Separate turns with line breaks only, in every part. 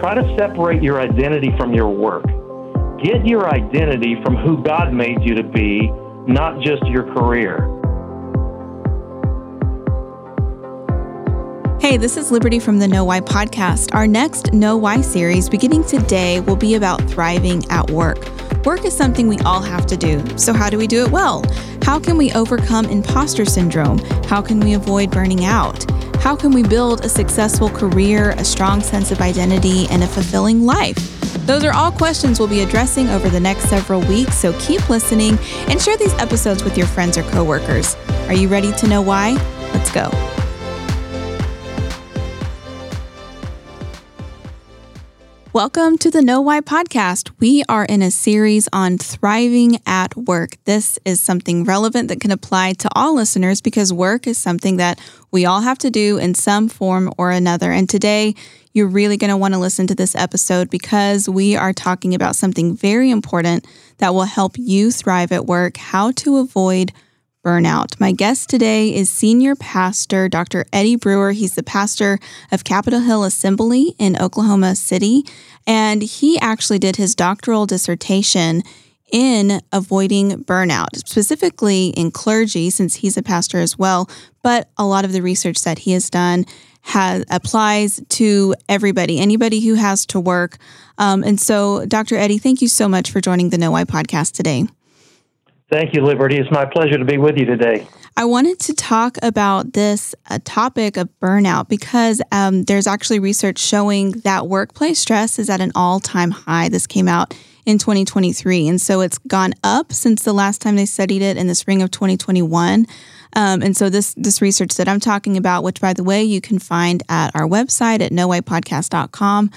try to separate your identity from your work. Get your identity from who God made you to be, not just your career.
Hey, this is Liberty from the Know Why podcast. Our next Know Why series, beginning today, will be about thriving at work. Work is something we all have to do. So, how do we do it well? How can we overcome imposter syndrome? How can we avoid burning out? How can we build a successful career, a strong sense of identity, and a fulfilling life? Those are all questions we'll be addressing over the next several weeks, so keep listening and share these episodes with your friends or coworkers. Are you ready to know why? Let's go. Welcome to the Know Why podcast. We are in a series on thriving at work. This is something relevant that can apply to all listeners because work is something that we all have to do in some form or another. And today, you're really going to want to listen to this episode because we are talking about something very important that will help you thrive at work, how to avoid burnout. My guest today is Senior Pastor Dr. Eddy Brewer. He's the pastor of Capitol Hill Assembly in Oklahoma City, and he actually did his doctoral dissertation in avoiding burnout, specifically in clergy, since he's a pastor as well. But a lot of the research that he has done has applies to everybody, anybody who has to work. Um, and so, Dr. Eddy, thank you so much for joining the Know Why podcast today.
Thank you, Liberty. It's my pleasure to be with you today.
I wanted to talk about this uh, topic of burnout because um, there's actually research showing that workplace stress is at an all time high. This came out in 2023. And so it's gone up since the last time they studied it in the spring of 2021. Um, and so this this research that I'm talking about, which by the way you can find at our website at knowwhypodcast.com,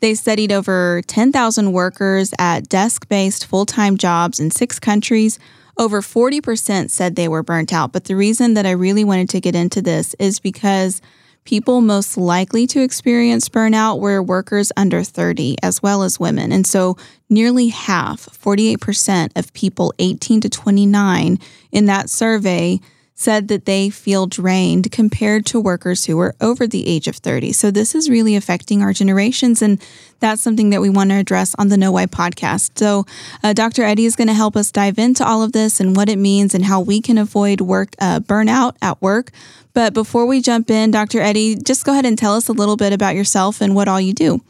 they studied over 10,000 workers at desk-based full-time jobs in six countries over 40% said they were burnt out. But the reason that I really wanted to get into this is because people most likely to experience burnout were workers under 30 as well as women. And so nearly half, 48% of people 18 to 29 in that survey said that they feel drained compared to workers who are over the age of 30. So this is really affecting our generations. And that's something that we want to address on the Know Why podcast. So uh, Dr. Eddy is going to help us dive into all of this and what it means and how we can avoid work uh, burnout at work. But before we jump in, Dr. Eddy, just go ahead and tell us a little bit about yourself and what all you do.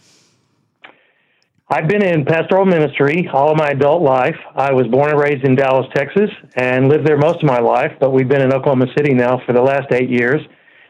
I've been in pastoral ministry all of my adult life. I was born and raised in Dallas, Texas, and lived there most of my life, but we've been in Oklahoma City now for the last eight years.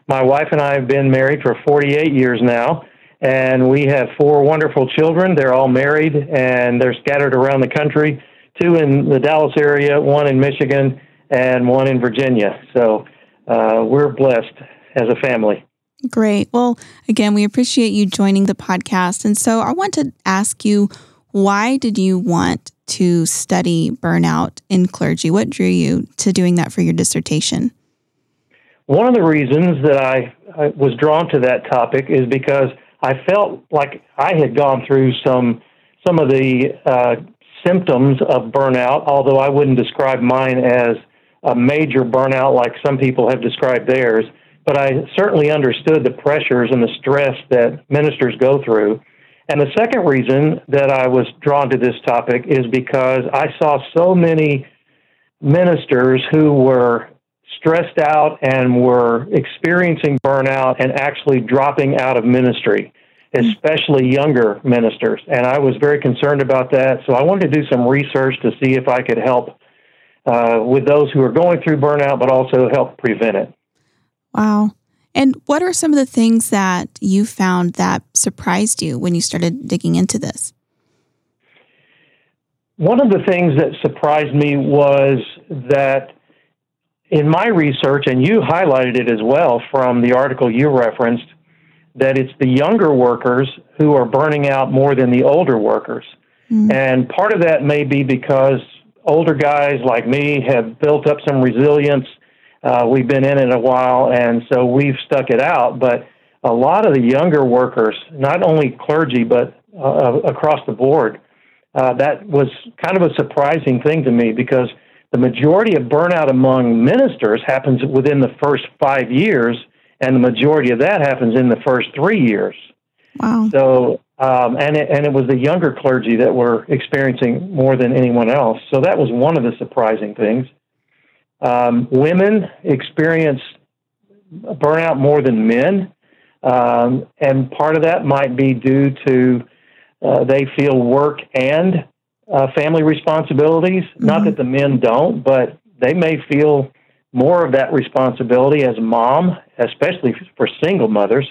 My wife and I have been married for 48 years now, and we have four wonderful children. They're all married, and they're scattered around the country two in the Dallas area, one in Michigan, and one in Virginia. So uh, we're blessed as a family.
Great. Well, again, we appreciate you joining the podcast. And so I want to ask you why did you want to study burnout in clergy? What drew you to doing that for your dissertation?
One of the reasons that I, I was drawn to that topic is because I felt like I had gone through some some of the uh, symptoms of burnout, although I wouldn't describe mine as a major burnout like some people have described theirs but I certainly understood the pressures and the stress that ministers go through. And the second reason that I was drawn to this topic is because I saw so many ministers who were stressed out and were experiencing burnout and actually dropping out of ministry, especially younger ministers. And I was very concerned about that. So I wanted to do some research to see if I could help uh, with those who are going through burnout, but also help prevent it.
Wow. And what are some of the things that you found that surprised you when you started digging into this?
One of the things that surprised me was that in my research, and you highlighted it as well from the article you referenced, that it's the younger workers who are burning out more than the older workers. Mm-hmm. And part of that may be because older guys like me have built up some resilience uh, we've been in it a while, and so we've stuck it out. But a lot of the younger workers, not only clergy, but uh, across the board, uh, that was kind of a surprising thing to me because the majority of burnout among ministers happens within the first five years, and the majority of that happens in the first three years.
Wow.
So Um, and, it, and it was the younger clergy that were experiencing more than anyone else. So that was one of the surprising things. Um, women experience burnout more than men. Um, and part of that might be due to uh, they feel work and uh, family responsibilities. Mm-hmm. Not that the men don't, but they may feel more of that responsibility as a mom, especially for single mothers.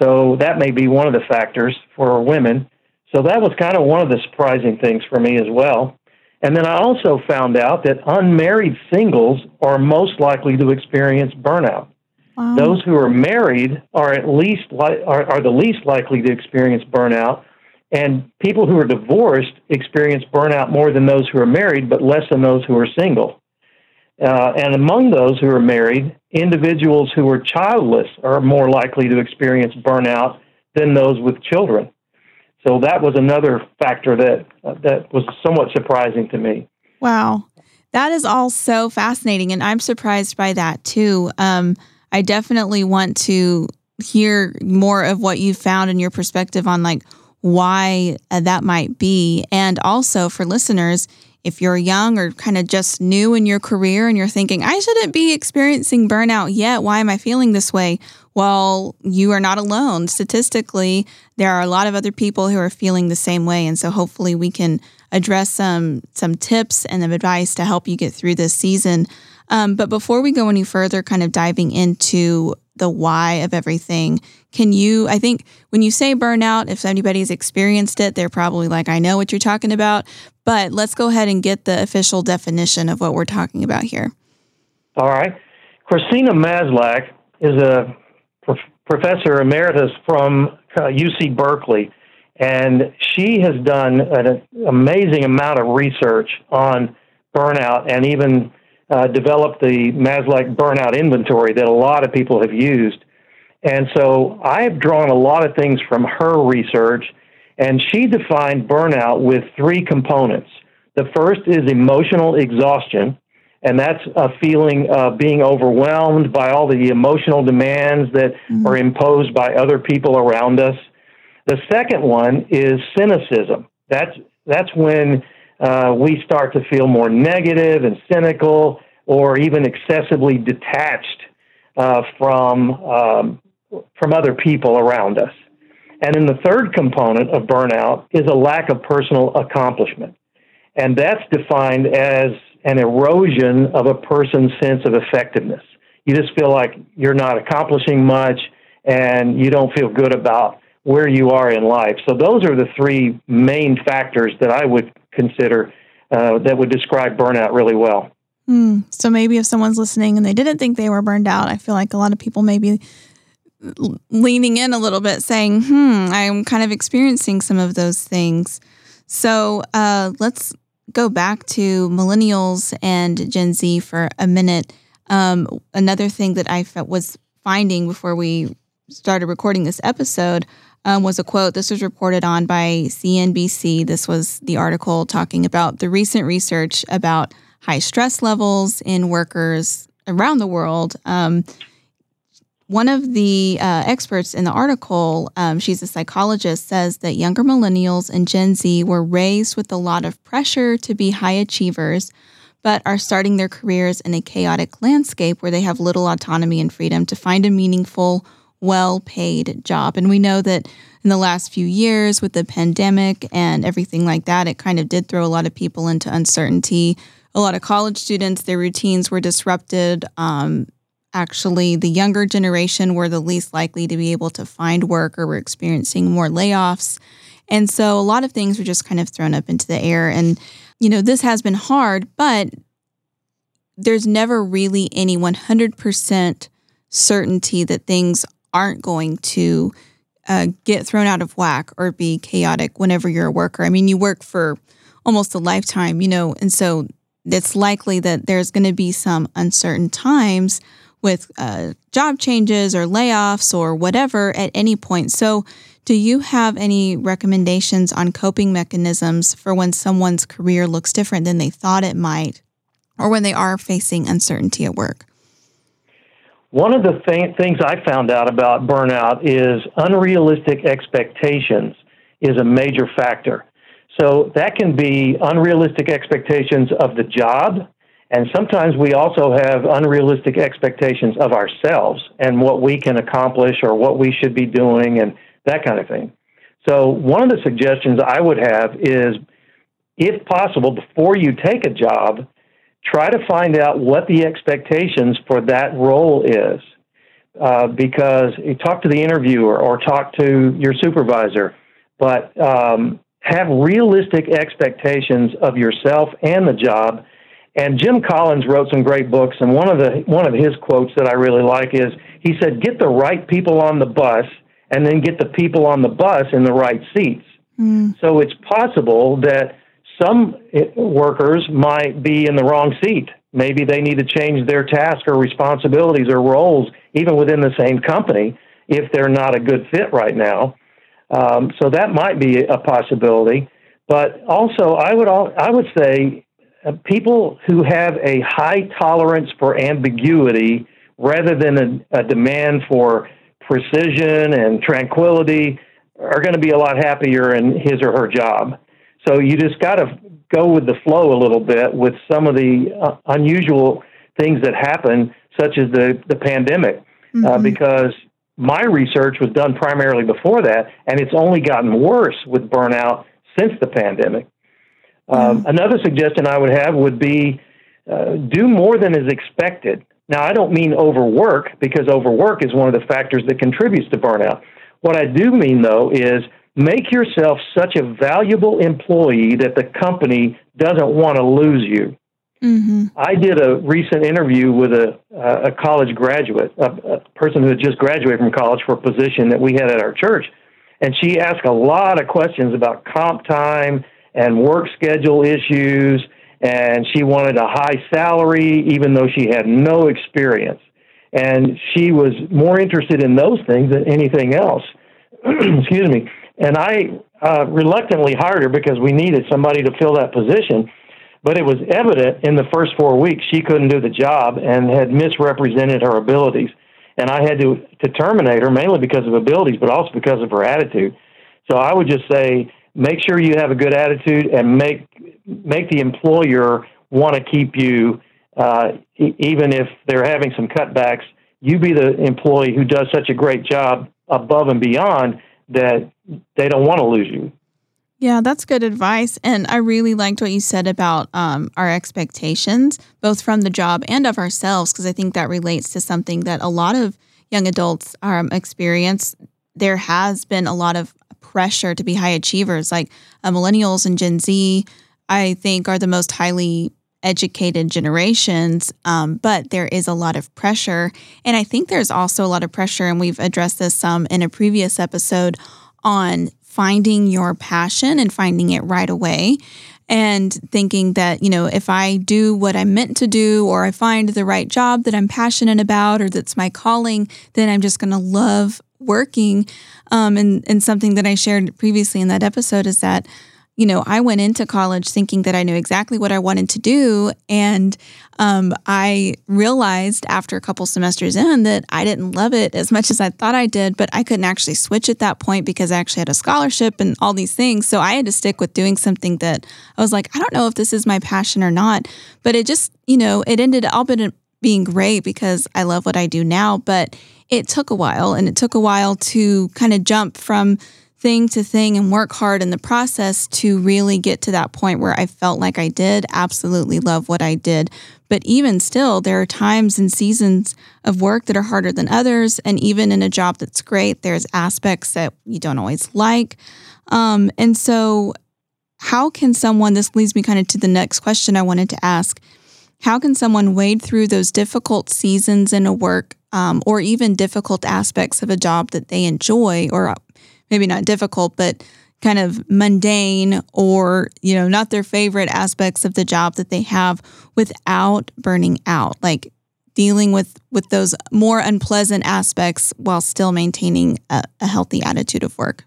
So that may be one of the factors for women. So that was kind of one of the surprising things for me as well. And then I also found out that unmarried singles are most likely to experience burnout. Wow. Those who are married are at least li- are, are the least likely to experience burnout, and people who are divorced experience burnout more than those who are married, but less than those who are single. Uh, and among those who are married, individuals who are childless are more likely to experience burnout than those with children. So that was another factor that uh, that was somewhat surprising to me.
Wow, that is all so fascinating, and I'm surprised by that too. Um, I definitely want to hear more of what you found and your perspective on like why uh, that might be, and also for listeners if you're young or kind of just new in your career and you're thinking, I shouldn't be experiencing burnout yet, why am I feeling this way? Well, you are not alone. Statistically, there are a lot of other people who are feeling the same way. And so hopefully we can address some some tips and some advice to help you get through this season. Um, but before we go any further, kind of diving into the why of everything, can you? I think when you say burnout, if anybody's experienced it, they're probably like, I know what you're talking about. But let's go ahead and get the official definition of what we're talking about here.
All right. Christina Maslach is a professor emeritus from uh, UC Berkeley, and she has done an amazing amount of research on burnout and even uh, developed the Maslach burnout inventory that a lot of people have used. And so I've drawn a lot of things from her research and she defined burnout with three components. The first is emotional exhaustion, and that's a feeling of being overwhelmed by all the emotional demands that mm-hmm. are imposed by other people around us. The second one is cynicism. That's that's when uh, we start to feel more negative and cynical, or even excessively detached uh, from um, from other people around us. And then the third component of burnout is a lack of personal accomplishment. And that's defined as an erosion of a person's sense of effectiveness. You just feel like you're not accomplishing much and you don't feel good about where you are in life. So, those are the three main factors that I would consider uh, that would describe burnout really well.
Mm, so, maybe if someone's listening and they didn't think they were burned out, I feel like a lot of people maybe leaning in a little bit, saying, hmm, I'm kind of experiencing some of those things. So uh, let's go back to millennials and Gen Z for a minute. Um, another thing that I was finding before we started recording this episode um, was a quote. This was reported on by CNBC. This was the article talking about the recent research about high stress levels in workers around the world. Um, one of the uh, experts in the article, um, she's a psychologist, says that younger millennials and Gen Z were raised with a lot of pressure to be high achievers, but are starting their careers in a chaotic landscape where they have little autonomy and freedom to find a meaningful, well paid job. And we know that in the last few years with the pandemic and everything like that, it kind of did throw a lot of people into uncertainty. A lot of college students, their routines were disrupted. Um, actually the younger generation were the least likely to be able to find work or were experiencing more layoffs. And so a lot of things were just kind of thrown up into the air. And, you know, this has been hard, but there's never really any 100% certainty that things aren't going to uh, get thrown out of whack or be chaotic whenever you're a worker. I mean, you work for almost a lifetime, you know, and so it's likely that there's going to be some uncertain times with uh, job changes or layoffs or whatever at any point. So, do you have any recommendations on coping mechanisms for when someone's career looks different than they thought it might or when they are facing uncertainty at work?
One of the th- things I found out about burnout is unrealistic expectations is a major factor. So that can be unrealistic expectations of the job. And sometimes we also have unrealistic expectations of ourselves and what we can accomplish or what we should be doing and that kind of thing. So, one of the suggestions I would have is if possible, before you take a job, try to find out what the expectations for that role is. Uh, because you talk to the interviewer or talk to your supervisor, but um, have realistic expectations of yourself and the job. And Jim Collins wrote some great books, and one of the one of his quotes that I really like is he said, "Get the right people on the bus, and then get the people on the bus in the right seats." Mm. So it's possible that some workers might be in the wrong seat. Maybe they need to change their task or responsibilities or roles, even within the same company, if they're not a good fit right now. Um, so that might be a possibility. But also, I would all, I would say people who have a high tolerance for ambiguity rather than a, a demand for precision and tranquility are going to be a lot happier in his or her job. So you just got to go with the flow a little bit with some of the uh, unusual things that happen, such as the the pandemic, uh, mm-hmm. uh, because my research was done primarily before that, and it's only gotten worse with burnout since the pandemic. Um. Another suggestion I would have would be uh, do more than is expected. Now, I don't mean overwork because overwork is one of the factors that contributes to burnout. What I do mean, though, is make yourself such a valuable employee that the company doesn't want to lose you. Mm-hmm. I did a recent interview with a, a college graduate, a, a person who had just graduated from college for a position that we had at our church. And she asked a lot of questions about comp time and work schedule issues. And she wanted a high salary, even though she had no experience. And she was more interested in those things than anything else. Excuse me. And I uh, reluctantly hired her because we needed somebody to fill that position. But it was evident in the first four weeks she couldn't do the job and had misrepresented her abilities. And I had to, to terminate her mainly because of abilities, but also because of her attitude. So I would just say make sure you have a good attitude and make make the employer want to keep you, uh, e- even if they're having some cutbacks. You be the employee who does such a great job above and beyond that they don't want to lose you.
Yeah, that's good advice. And I really liked what you said about um, our expectations, both from the job and of ourselves, because I think that relates to something that a lot of young adults um, experience. There has been a lot of pressure to be high achievers, like uh, millennials and Gen Z, I think, are the most highly educated generations, um, but there is a lot of pressure. And I think there's also a lot of pressure, and we've addressed this some in a previous episode on finding your passion and finding it right away and thinking that, you know, if I do what I'm meant to do or I find the right job that I'm passionate about or that's my calling, then I'm just going to love working. Um, and, and something that I shared previously in that episode is that you know, I went into college thinking that I knew exactly what I wanted to do. And um, I realized after a couple semesters in that I didn't love it as much as I thought I did, but I couldn't actually switch at that point because I actually had a scholarship and all these things. So I had to stick with doing something that I was like, I don't know if this is my passion or not. But it just, you know, it ended up being great because I love what I do now. But it took a while and it took a while to kind of jump from thing to thing and work hard in the process to really get to that point where I felt like I did absolutely love what I did. But even still, there are times and seasons of work that are harder than others. And even in a job that's great, there's aspects that you don't always like. Um, and so, how can someone, this leads me kind of to the next question I wanted to ask. How can someone wade through those difficult seasons in a work um, or even difficult aspects of a job that they enjoy or maybe not difficult, but kind of mundane or, you know, not their favorite aspects of the job that they have without burning out, like dealing with with those more unpleasant aspects while still maintaining a, a healthy attitude of work.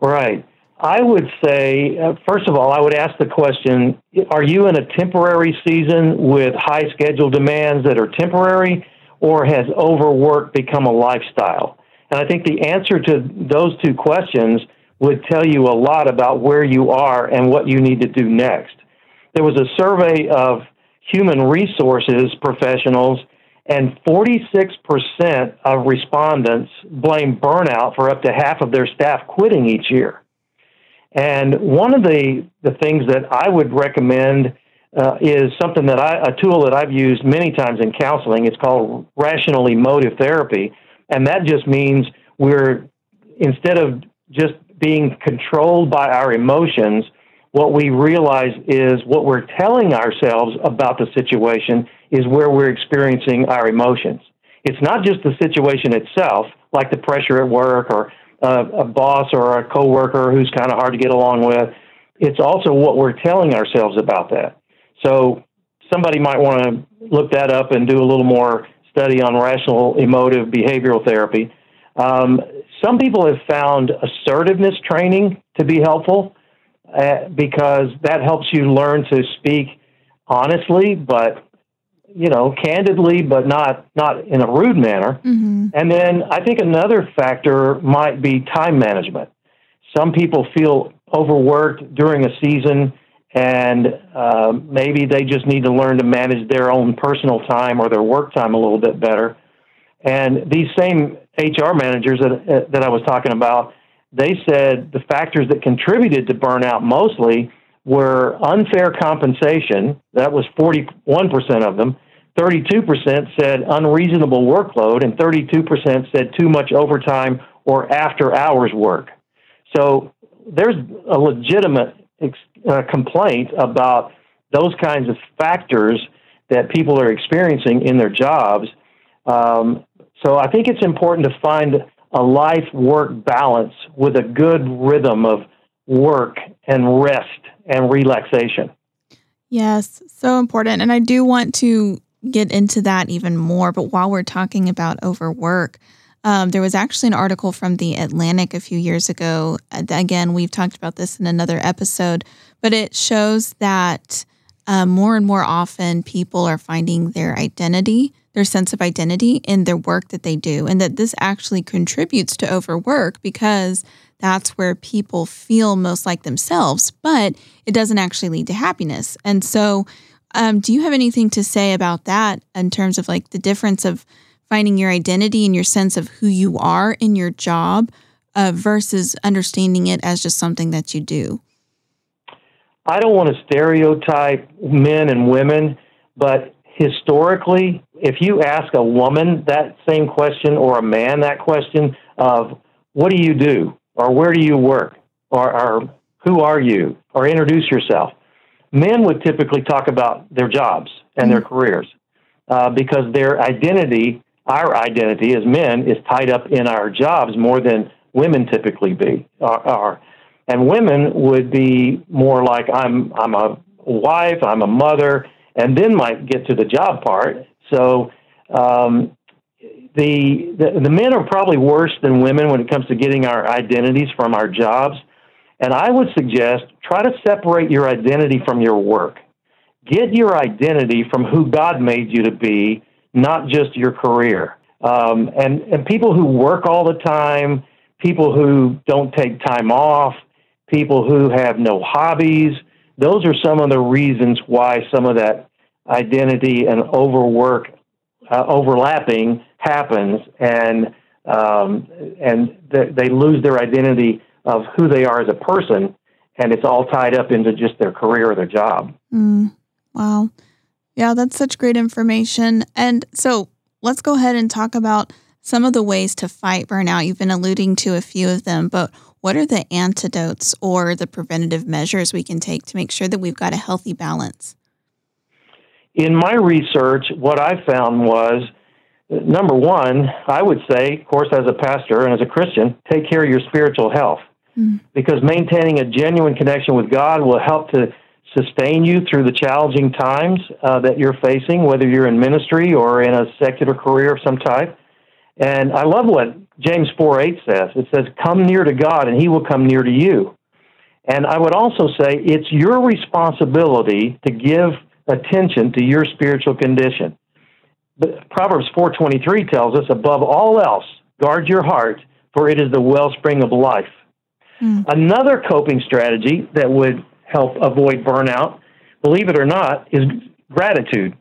Right. I would say, uh, first of all, I would ask the question Are you in a temporary season with high schedule demands that are temporary, or has overwork become a lifestyle? And I think the answer to those two questions would tell you a lot about where you are and what you need to do next. There was a survey of human resources professionals, and 46% of respondents blame burnout for up to half of their staff quitting each year. And one of the, the things that I would recommend uh, is something that I, a tool that I've used many times in counseling. It's called rational emotive therapy. And that just means we're, instead of just being controlled by our emotions, what we realize is what we're telling ourselves about the situation is where we're experiencing our emotions. It's not just the situation itself, like the pressure at work or uh, a boss or a coworker who's kind of hard to get along with. It's also what we're telling ourselves about that. So somebody might want to look that up and do a little more study on rational emotive behavioral therapy. Um, some people have found assertiveness training to be helpful uh, because that helps you learn to speak honestly, but you know, candidly, but not not in a rude manner. Mm-hmm. And then I think another factor might be time management. Some people feel overworked during a season, and uh, maybe they just need to learn to manage their own personal time or their work time a little bit better. And these same HR managers that that I was talking about, they said the factors that contributed to burnout mostly were unfair compensation. That was 41% of them. 32% said unreasonable workload, and 32% said too much overtime or after hours work. So there's a legitimate uh, complaint about those kinds of factors that people are experiencing in their jobs. Um, so I think it's important to find a life work balance with a good rhythm of work and rest and relaxation.
Yes, so important. And I do want to get into that even more. But while we're talking about overwork, um, there was actually an article from the Atlantic a few years ago. Uh, again, we've talked about this in another episode, but it shows that uh, more and more often people are finding their identity, their sense of identity in their work that they do, and that this actually contributes to overwork because that's where people feel most like themselves, but it doesn't actually lead to happiness. And so, um, do you have anything to say about that in terms of like the difference of finding your identity and your sense of who you are in your job uh, versus understanding it as just something that you do?
I don't want to stereotype men and women, but historically, if you ask a woman that same question or a man that question of what do you do or where do you work or, or who are you or introduce yourself, men would typically talk about their jobs and their mm-hmm. careers uh, because their identity, our identity as men, is tied up in our jobs more than women typically be are. And women would be more like I'm I'm a wife, I'm a mother, and then might get to the job part. So um, the, the the men are probably worse than women when it comes to getting our identities from our jobs. And I would suggest try to separate your identity from your work. Get your identity from who God made you to be, not just your career. Um, and, and people who work all the time, people who don't take time off, people who have no hobbies, those are some of the reasons why some of that identity and overwork uh, overlapping happens and um, and th- they lose their identity of who they are as a person, and it's all tied up into just their career or their job.
Mm, wow. Yeah, that's such great information. And so let's go ahead and talk about some of the ways to fight burnout. You've been alluding to a few of them, but what are the antidotes or the preventative measures we can take to make sure that we've got a healthy balance?
In my research, what I found was number one, I would say, of course, as a pastor and as a Christian, take care of your spiritual health. Mm. Because maintaining a genuine connection with God will help to sustain you through the challenging times uh, that you're facing, whether you're in ministry or in a secular career of some type. And I love what James 4 8 says. It says, Come near to God, and he will come near to you. And I would also say it's your responsibility to give attention to your spiritual condition. But Proverbs 4:23 tells us above all else guard your heart for it is the wellspring of life. Mm. Another coping strategy that would help avoid burnout, believe it or not, is gratitude.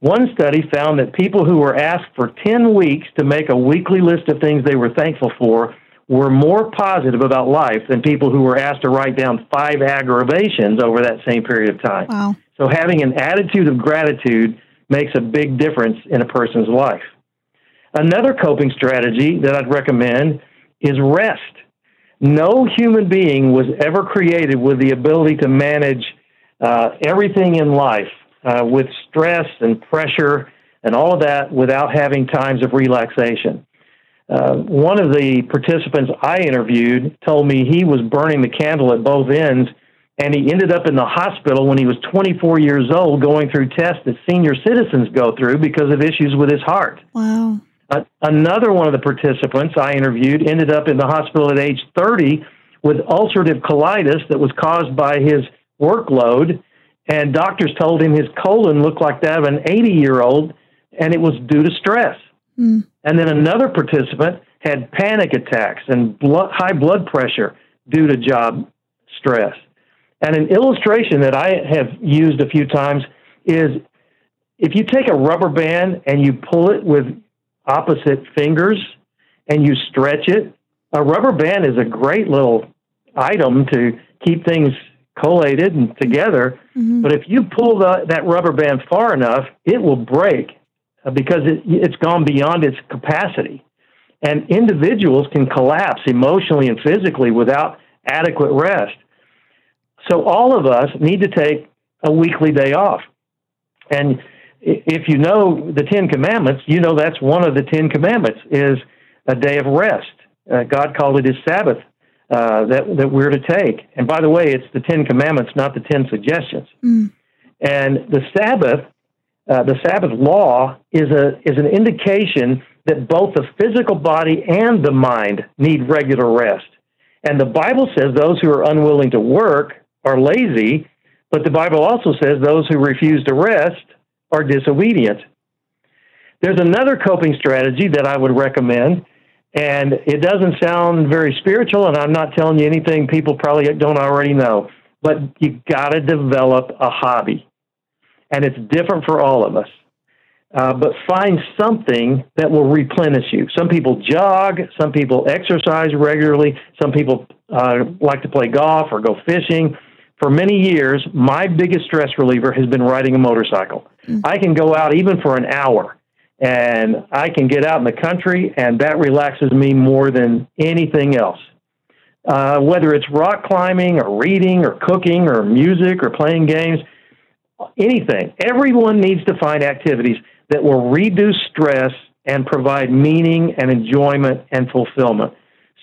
One study found that people who were asked for 10 weeks to make a weekly list of things they were thankful for were more positive about life than people who were asked to write down five aggravations over that same period of time.
Wow.
So having an attitude of gratitude makes a big difference in a person's life. Another coping strategy that I'd recommend is rest. No human being was ever created with the ability to manage uh, everything in life uh, with stress and pressure and all of that without having times of relaxation. Uh, one of the participants I interviewed told me he was burning the candle at both ends, and he ended up in the hospital when he was 24 years old going through tests that senior citizens go through because of issues with his heart.
Wow.
Uh, another one of the participants I interviewed ended up in the hospital at age 30 with ulcerative colitis that was caused by his workload, and doctors told him his colon looked like that of an 80 year old, and it was due to stress. Mm. And then another participant had panic attacks and blood, high blood pressure due to job stress. And an illustration that I have used a few times is if you take a rubber band and you pull it with opposite fingers and you stretch it, a rubber band is a great little item to keep things collated and together. Mm-hmm. But if you pull the, that rubber band far enough, it will break because it, it's gone beyond its capacity. And individuals can collapse emotionally and physically without adequate rest. So all of us need to take a weekly day off. And if you know the Ten Commandments, you know that's one of the Ten Commandments is a day of rest. Uh, God called it His Sabbath uh, that that we're to take. And by the way, it's the Ten Commandments, not the Ten Suggestions. Mm. And the Sabbath, uh, the Sabbath law is a is an indication that both the physical body and the mind need regular rest. And the Bible says those who are unwilling to work are lazy, but the Bible also says those who refuse to rest are disobedient. There's another coping strategy that I would recommend, and it doesn't sound very spiritual, and I'm not telling you anything people probably don't already know, but you got to develop a hobby. And it's different for all of us. Uh, but find something that will replenish you. Some people jog, some people exercise regularly, some people uh, like to play golf or go fishing for many years, my biggest stress reliever has been riding a motorcycle. Mm-hmm. I can go out even for an hour and I can get out in the country, and that relaxes me more than anything else. Uh, whether it's rock climbing or reading or cooking or music or playing games, anything. Everyone needs to find activities that will reduce stress and provide meaning and enjoyment and fulfillment.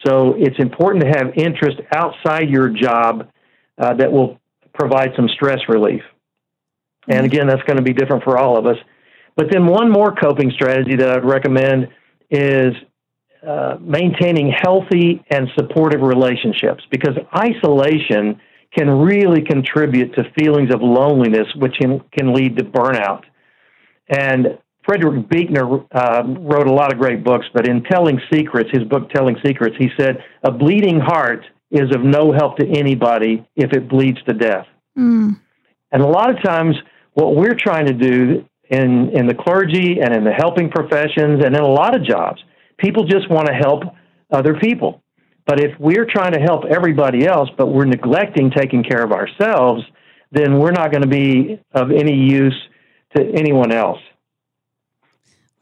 So it's important to have interest outside your job uh, that will provide some stress relief. And mm-hmm. again, that's going to be different for all of us. But then one more coping strategy that I'd recommend is uh, maintaining healthy and supportive relationships because isolation can really contribute to feelings of loneliness, which can, can lead to burnout. And Frederick Buechner uh, wrote a lot of great books, but in Telling Secrets, his book Telling Secrets, he said, A bleeding heart is of no help to anybody if it bleeds to death. Mm. And a lot of times, what we're trying to do in, in the clergy and in the helping professions and in a lot of jobs, people just want to help other people. But if we're trying to help everybody else, but we're neglecting taking care of ourselves, then we're not going to be of any use to anyone else.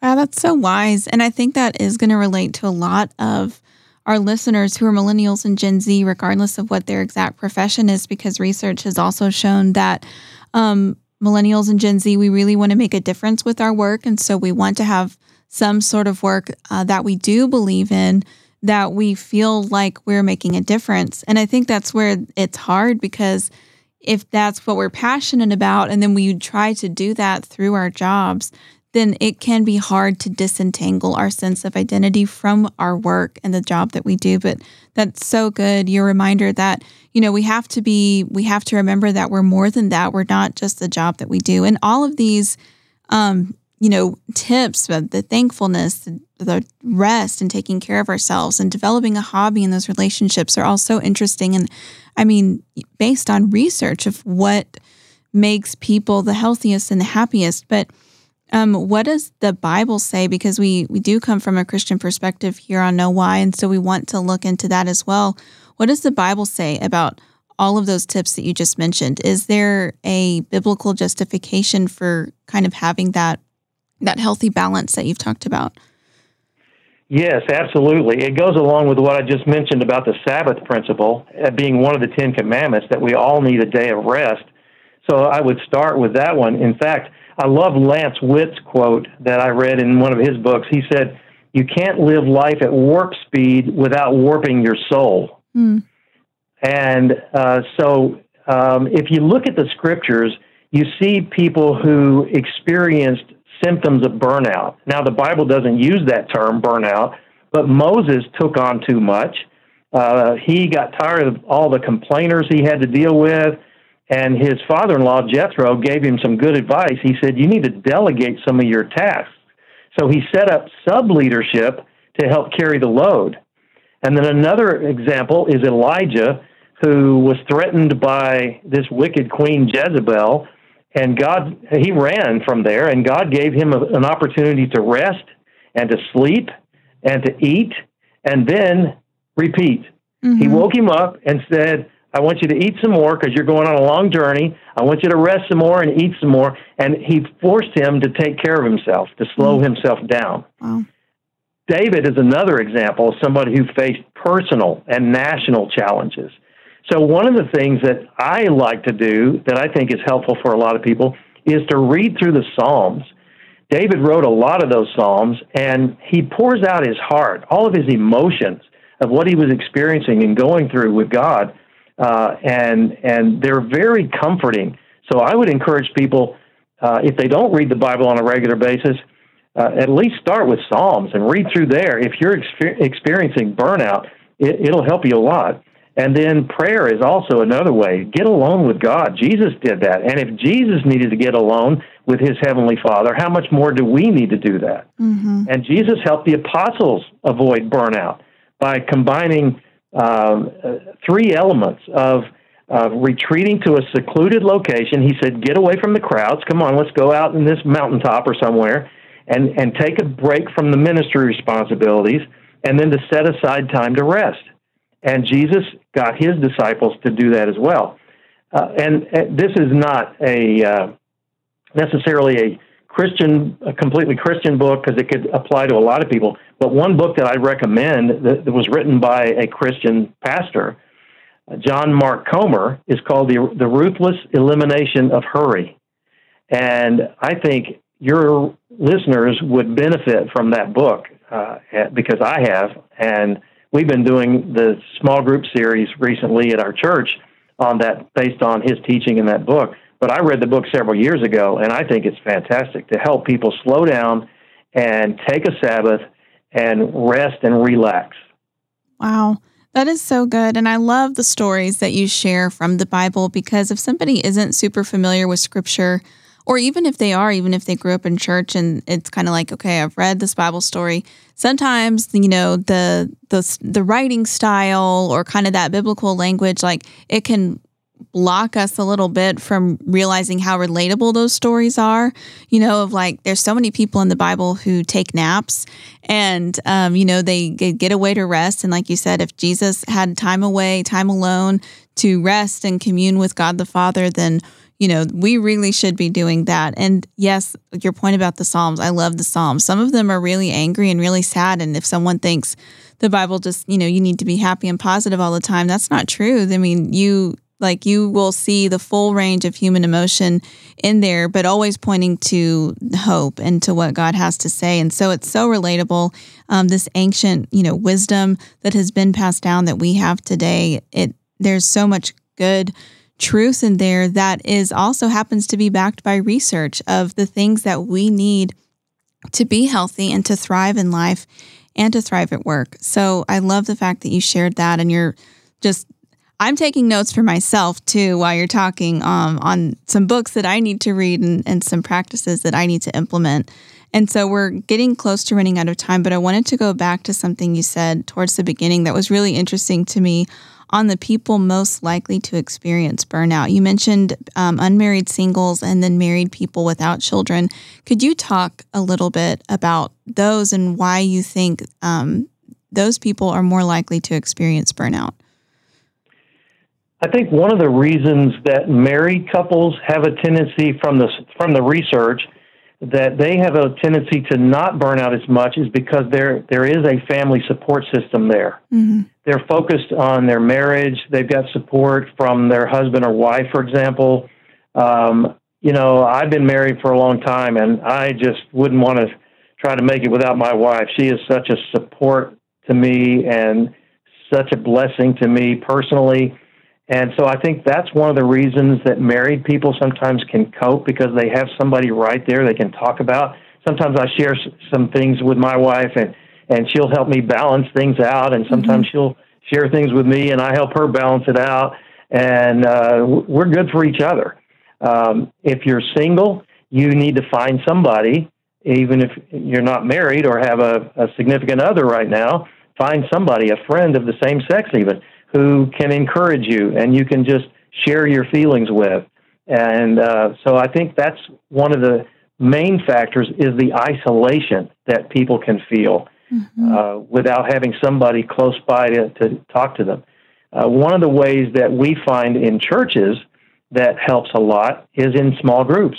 Wow, that's so wise. And I think that is going to relate to a lot of our listeners who are millennials and Gen Z, regardless of what their exact profession is, because research has also shown that um, millennials and Gen Z, we really want to make a difference with our work. And so we want to have some sort of work uh, that we do believe in, that we feel like we're making a difference. And I think that's where it's hard because if that's what we're passionate about, and then we try to do that through our jobs, then it can be hard to disentangle our sense of identity from our work and the job that we do. But that's so good. Your reminder that, you know, we have to be, we have to remember that we're more than that. We're not just the job that we do. And all of these, um, you know, tips, the thankfulness, the rest and taking care of ourselves and developing a hobby in those relationships are all so interesting. And I mean, based on research of what makes people the healthiest and the happiest. But um, what does the Bible say? Because we we do come from a Christian perspective here on Know Why, and so we want to look into that as well. What does the Bible say about all of those tips that you just mentioned? Is there a biblical justification for kind of having that that healthy balance that you've talked about?
Yes, absolutely. It goes along with what I just mentioned about the Sabbath principle uh, being one of the Ten Commandments that we all need a day of rest. So I would start with that one. In fact, I love Lance Witt's quote that I read in one of his books. He said, You can't live life at warp speed without warping your soul. Mm. And uh, so um, if you look at the scriptures, you see people who experienced symptoms of burnout. Now, the Bible doesn't use that term, burnout, but Moses took on too much. Uh, he got tired of all the complainers he had to deal with, and his father in law, Jethro, gave him some good advice. He said, You need to delegate some of your tasks. So he set up sub leadership to help carry the load. And then another example is Elijah, who was threatened by this wicked queen Jezebel and God, he ran from there, and God gave him a, an opportunity to rest and to sleep and to eat and then repeat. Mm-hmm. He woke him up and said, I want you to eat some more because you're going on a long journey. I want you to rest some more and eat some more. And he forced him to take care of himself, to slow mm-hmm. himself down. Wow. David is another example of somebody who faced personal and national challenges. So, one of the things that I like to do that I think is helpful for a lot of people is to read through the Psalms. David wrote a lot of those Psalms, and he pours out his heart, all of his emotions of what he was experiencing and going through with God, uh, and and they're very comforting. So I would encourage people, uh, if they don't read the Bible on a regular basis, uh, at least start with Psalms and read through there. If you're exper- experiencing burnout, it, it'll help you a lot. And then prayer is also another way. Get alone with God. Jesus did that. And if Jesus needed to get alone with his heavenly Father, how much more do we need to do that? Mm-hmm. And Jesus helped the apostles avoid burnout by combining um, three elements of uh, retreating to a secluded location. He said, Get away from the crowds. Come on, let's go out in this mountaintop or somewhere and, and take a break from the ministry responsibilities and then to set aside time to rest. And Jesus got his disciples to do that as well. Uh, and, this is not a uh, necessarily a Christian, a completely Christian book because it could apply to a lot of people. But one book that I recommend that, that was written by a Christian pastor, John Mark Comer, is called the the Ruthless Elimination of Hurry, and I think your listeners would benefit from that book uh, because I have and we've been doing the small group series recently at our church on that based on his teaching in that book. But I read the book several years ago, and I think it's fantastic to help people slow down and take a Sabbath and rest and relax.
Wow. That is so good. And I love the stories that you share from the Bible because if somebody isn't super familiar with scripture, or even if they are, even if they grew up in church and it's kind of like, okay, I've read this Bible story. Sometimes, you know, the the the writing style or kind of that biblical language, like it can block us a little bit from realizing how relatable those stories are. You know, of like there's so many people in the Bible who take naps and, um, you know, they get away to rest. And like you said, if Jesus had time away, time alone to rest and commune with God the Father, then you know, we really should be doing that. And yes, your point about the Psalms, I love the Psalms. Some of them are really angry and really sad. And if someone thinks the Bible just, you know, you need to be happy and positive all the time, that's not true. I mean, you like you will see the full range of human emotion in there, but always pointing to hope and to what God has to say. And so it's so relatable. Um, this ancient, you know, wisdom that has been passed down that we have today. It there's so much good truth in there that is also happens to be backed by research of the things that we need to be healthy and to thrive in life and to thrive at work. So I love the fact that you shared that and you're just I'm taking notes for myself too while you're talking um, on some books that I need to read and, and some practices that I need to implement. And so we're getting close to running out of time, but I wanted to go back to something you said towards the beginning that was really interesting to me on the people most likely to experience burnout. You mentioned um, unmarried singles and then married people without children. Could you talk a little bit about those and why you think um, those people are more likely to experience burnout?
I think one of the reasons that married couples have a tendency from the from the research that they have a tendency to not burn out as much is because there there is a family support system there. Mm-hmm. They're focused on their marriage. They've got support from their husband or wife, for example. Um, you know, I've been married for a long time, and I just wouldn't want to try to make it without my wife. She is such a support to me and such a blessing to me personally. And so I think that's one of the reasons that married people sometimes can cope because they have somebody right there they can talk about. Sometimes I share some things with my wife and and she'll help me balance things out and sometimes mm-hmm. she'll share things with me and I help her balance it out and uh, we're good for each other. Um, if you're single, you need to find somebody, even if you're not married or have a, a significant other right now, find somebody, a friend of the same sex even who can encourage you and you can just share your feelings with. And uh, so I think that's one of the main factors is the isolation that people can feel mm-hmm. uh, without having somebody close by to, to talk to them. Uh, one of the ways that we find in churches that helps a lot is in small groups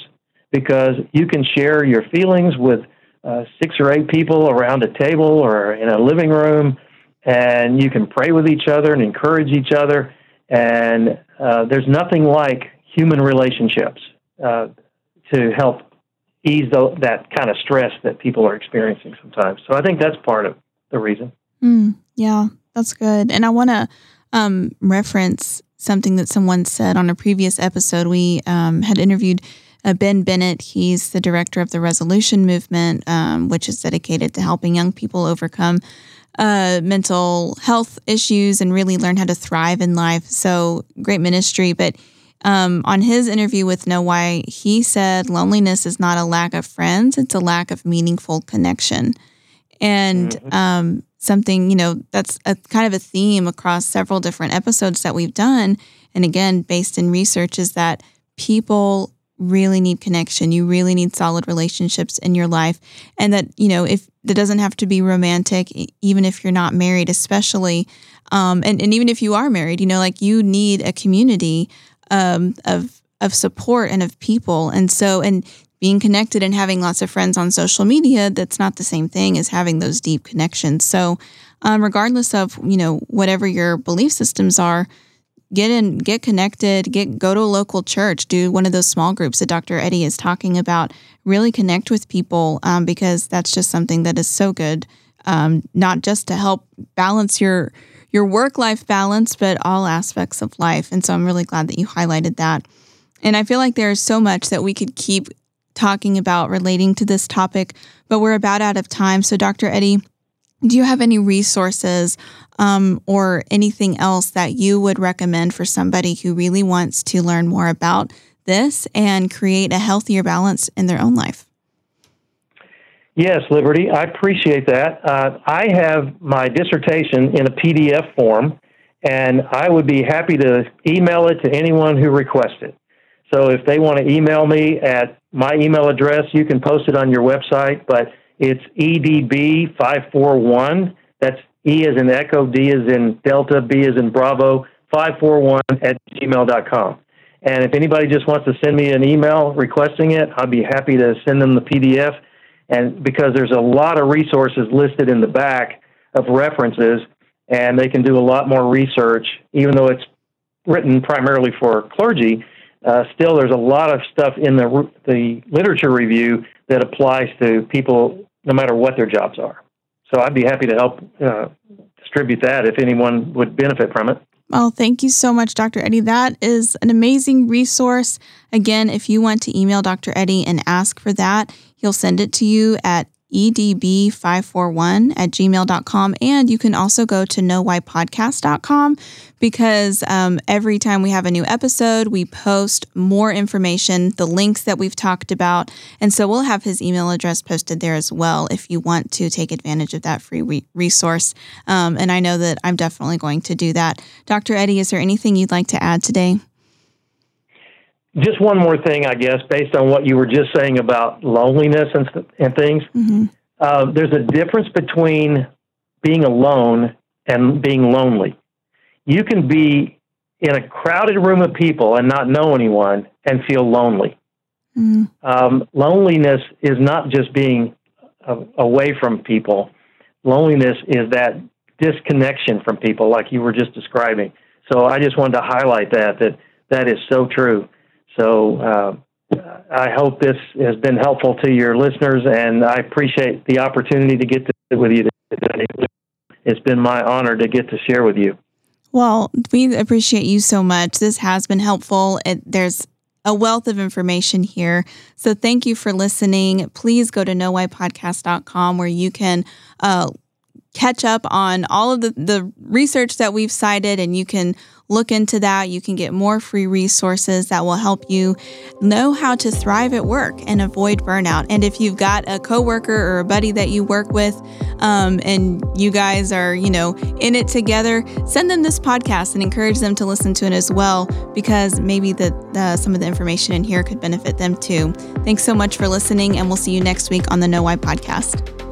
because you can share your feelings with uh, six or eight people around a table or in a living room and you can pray with each other and encourage each other. And uh, there's nothing like human relationships uh, to help ease the, that kind of stress that people are experiencing sometimes. So I think that's part of the reason.
Mm, yeah, that's good. And I want to um, reference something that someone said on a previous episode. We um, had interviewed uh, Ben Bennett. He's the director of the Resolution Movement, um, which is dedicated to helping young people overcome uh, mental health issues and really learn how to thrive in life. So great ministry. But um, on his interview with Know Why, he said loneliness is not a lack of friends, it's a lack of meaningful connection. And mm-hmm. um, something, you know, that's a kind of a theme across several different episodes that we've done. And again, based in research, is that people really need connection. You really need solid relationships in your life. And that, you know, if it doesn't have to be romantic, even if you're not married, especially, um, and, and even if you are married, you know, like you need a community um, of, of support and of people. And so, and being connected and having lots of friends on social media, that's not the same thing as having those deep connections. So, um, regardless of, you know, whatever your belief systems are, get in get connected get go to a local church do one of those small groups that dr Eddy is talking about. Really connect with people um, because that's just something that is so good um, not just to help balance your your work life balance but all aspects of life. And so i'm really glad that you highlighted that. And i feel like there's so much that we could keep talking about relating to this topic but we're about out of time. So dr Eddy do you have any resources um, or anything else that you would recommend for somebody who really wants to learn more about this and create a healthier balance in their own life?
Yes, Liberty, I appreciate that. Uh, I have my dissertation in a PDF form, and I would be happy to email it to anyone who requests it. So if they want to email me at my email address, you can post it on your website, but it's EDB541. That's E as in Echo, D as in Delta, B as in Bravo, 541 at gmail.com. And if anybody just wants to send me an email requesting it, I'd be happy to send them the PDF. And because there's a lot of resources listed in the back of references, and they can do a lot more research, even though it's written primarily for clergy. Uh, still, there's a lot of stuff in the the literature review that applies to people, no matter what their jobs are. So I'd be happy to help uh, distribute that if anyone would benefit from it.
Well, thank you so much, Dr. Eddy. That is an amazing resource. Again, if you want to email Dr. Eddy and ask for that, he'll send it to you at edb541 at gmail.com. And you can also go to knowwhypodcast.com because um, every time we have a new episode, we post more information, the links that we've talked about. And so we'll have his email address posted there as well if you want to take advantage of that free re- resource. Um, and I know that I'm definitely going to do that. Dr. Eddy, is there anything you'd like to add today?
Just one more thing, I guess, based on what you were just saying about loneliness and, and things. Mm-hmm. Uh, there's a difference between being alone and being lonely. You can be in a crowded room of people and not know anyone and feel lonely. Mm-hmm. Um, loneliness is not just being uh, away from people. Loneliness is that disconnection from people, like you were just describing. So I just wanted to highlight that that that is so true. So uh, I hope this has been helpful to your listeners, and I appreciate the opportunity to get to with you today. It's been my honor to get to share with you.
Well, we appreciate you so much. This has been helpful. It, there's a wealth of information here. So thank you for listening. Please go to knowwhypodcast.com where you can uh, catch up on all of the, the research that we've cited and you can look into that. You can get more free resources that will help you know how to thrive at work and avoid burnout. And if you've got a coworker or a buddy that you work with, um, and you guys are, you know, in it together, send them this podcast and encourage them to listen to it as well, because maybe the, the some of the information in here could benefit them too. Thanks so much for listening, and we'll see you next week on the Know Why podcast.